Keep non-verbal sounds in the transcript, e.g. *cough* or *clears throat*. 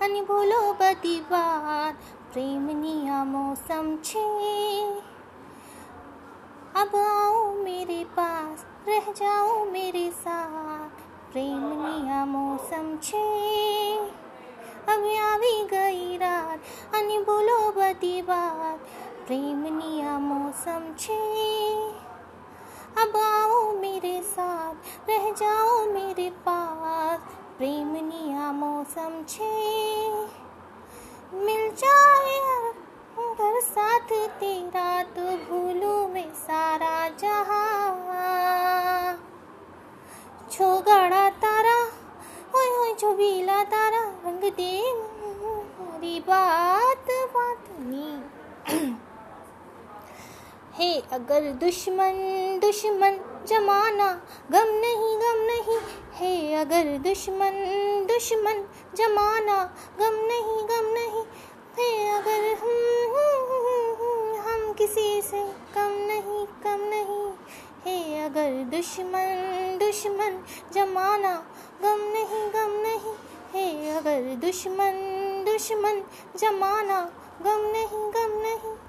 અને ભૂલો બધી વાત પ્રેમની આ મોસમ છે अब आओ मेरे पास रह जाओ मेरे साथ પ્રેમની આ મોસમ છે હવે આવી ગઈ રાત અને ભૂલો બધી વાત પ્રેમની આ મોસમ છે अब आओ मेरे साथ रह जाओ मेरे पास प्रेमनी छे। मिल जाए अगर साथ तेरा तो भूलूं मैं सारा जहाँ। तारा होय छो बीला तारा, रंग दे बात बात नी *clears throat* है अगर दुश्मन दुश्मन जमाना, गम नहीं गम नहीं। है अगर दुश्मन दुश्मन जमाना, गम नहीं गम नहीं। है अगर हम हम किसी से कम नहीं कम नहीं। है अगर दुश्मन दुश्मन जमाना, गम नहीं गम नहीं। है अगर दुश्मन दुश्मन जमाना, गम नहीं गम नहीं।